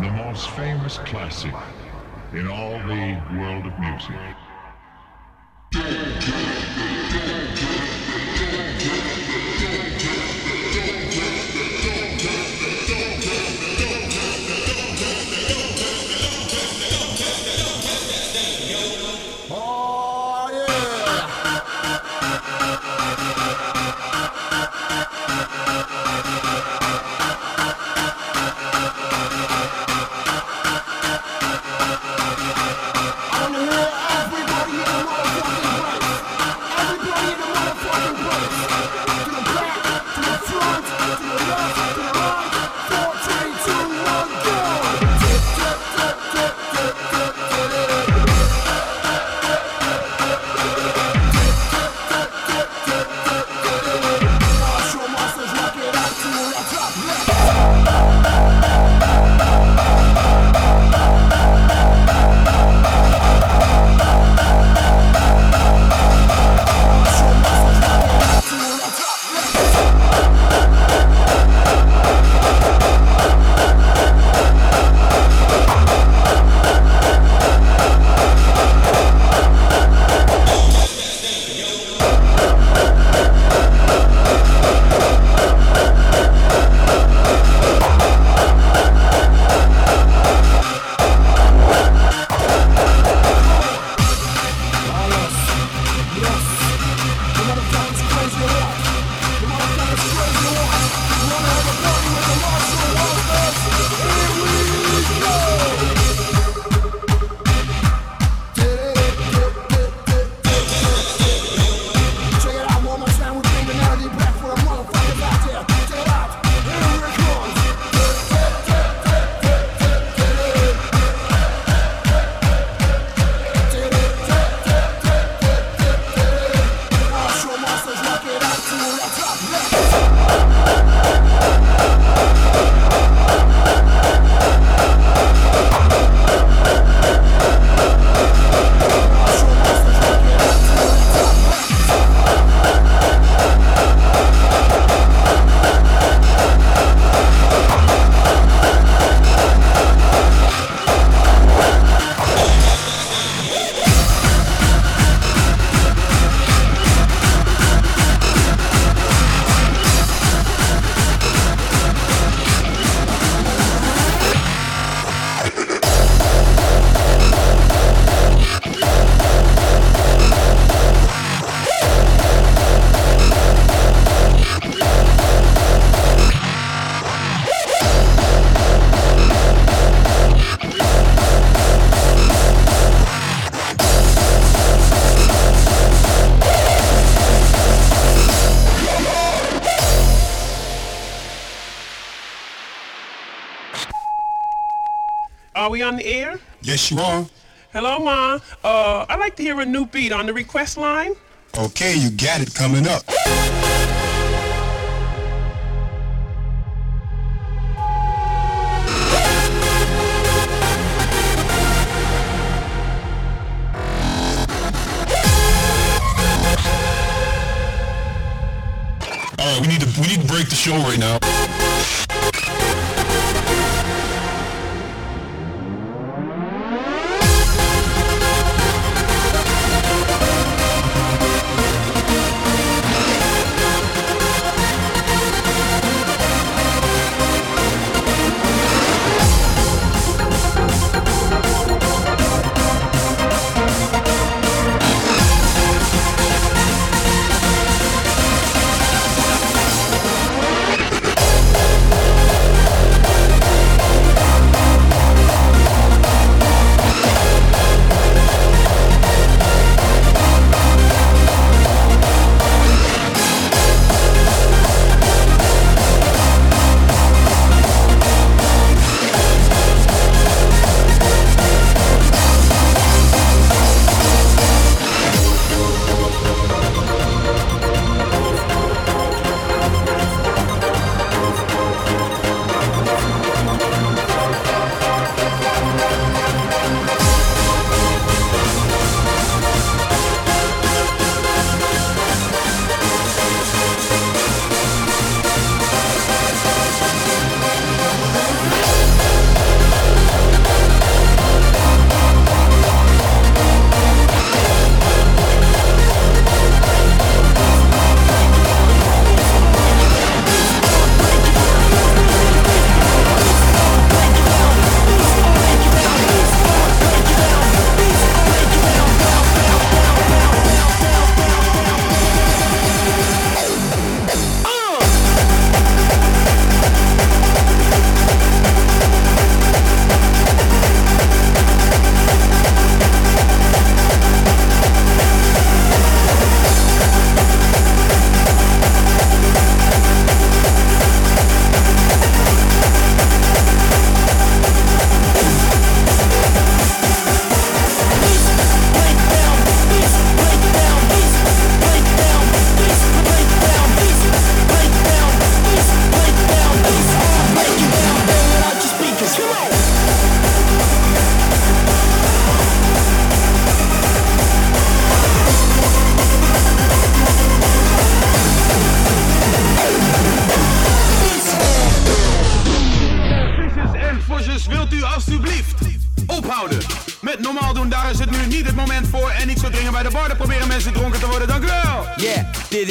the most famous classic in all the world of music. Yes, you are. Hello, Ma. Uh, I'd like to hear a new beat on the request line. Okay, you got it coming up. All right, we need to we need to break the show right now.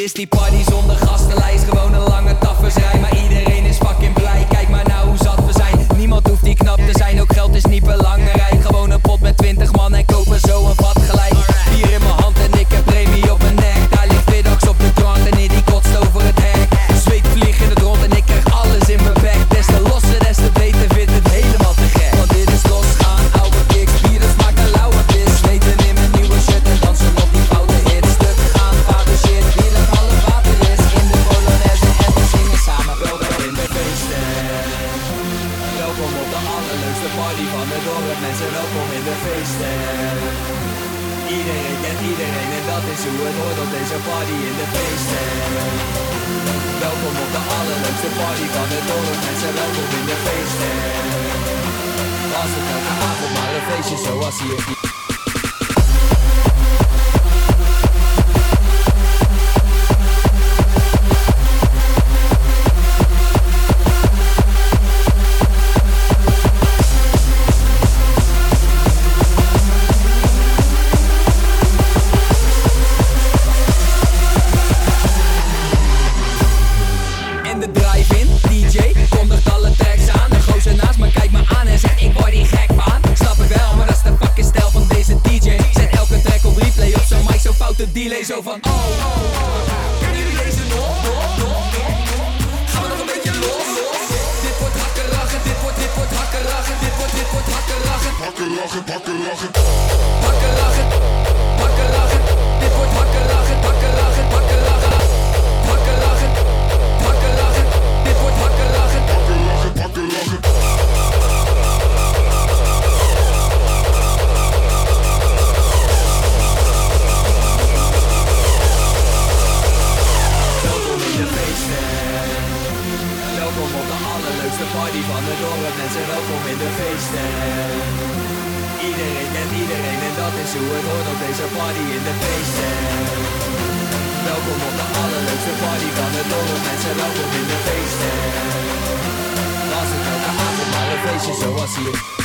is die party zonder gastenlijst gewoon een hakken lachen, hakken lachen. Hakken lachen, hakken lachen. Dit wordt hakken lachen, hakken lachen, hakken lachen. Hakken lachen, hakken lachen. Dit wordt hakken lachen, hakken lachen, hakken lachen. is de party van de dorp, mensen welkom in de feesten. Iedereen kent iedereen en dat is hoe het hoort op deze party in de feesten. Welkom op de allerleukste party van de dorp, mensen welkom in de feesten. Was het elke avond maar een feestje zoals hier.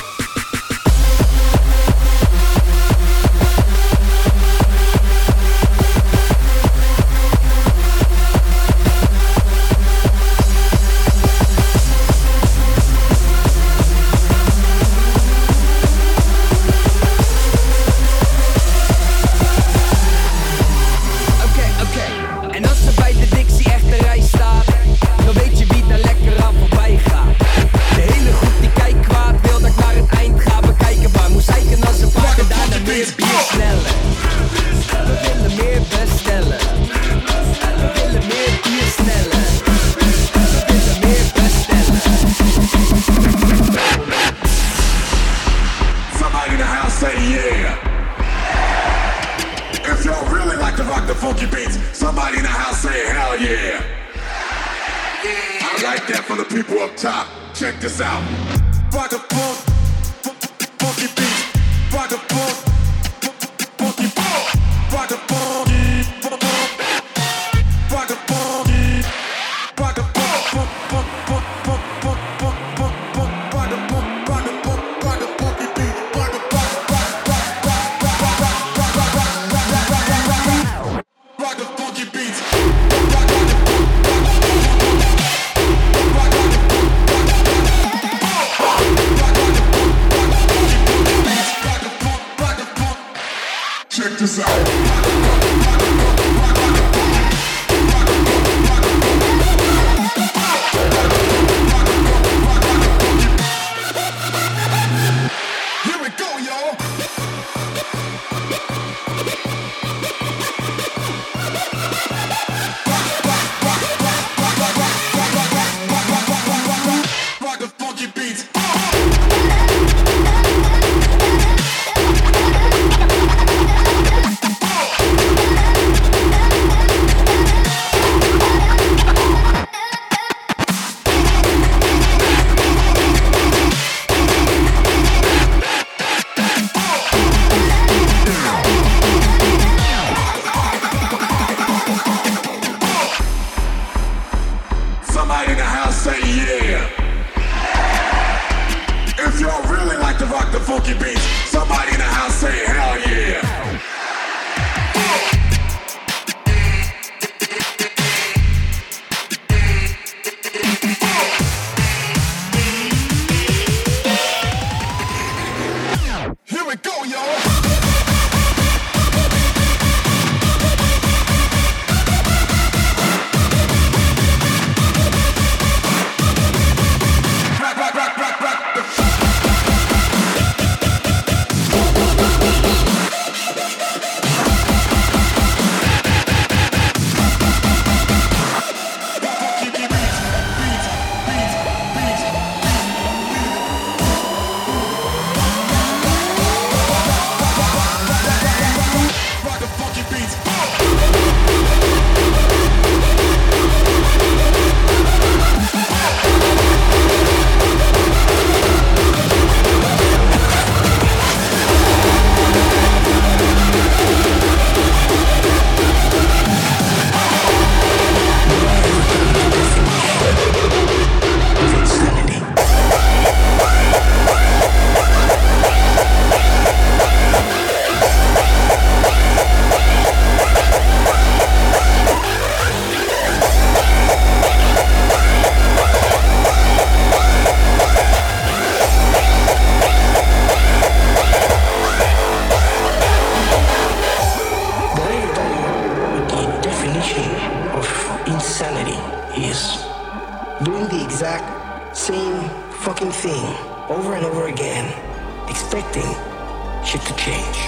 Shit to change.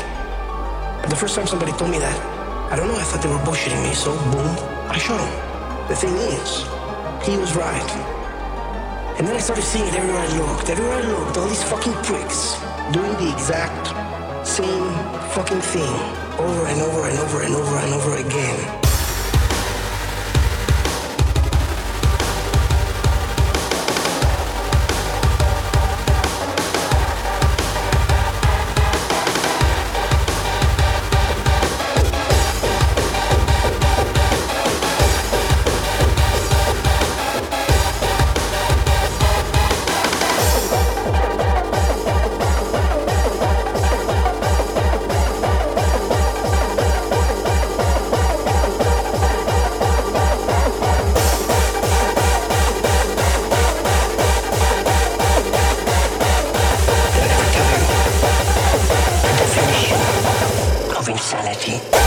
The first time somebody told me that, I don't know, I thought they were bullshitting me, so boom, I shot him. The thing is, he was right. And then I started seeing it everywhere I looked. Everywhere I looked, all these fucking pricks doing the exact same fucking thing over and over and over and over and over again. Back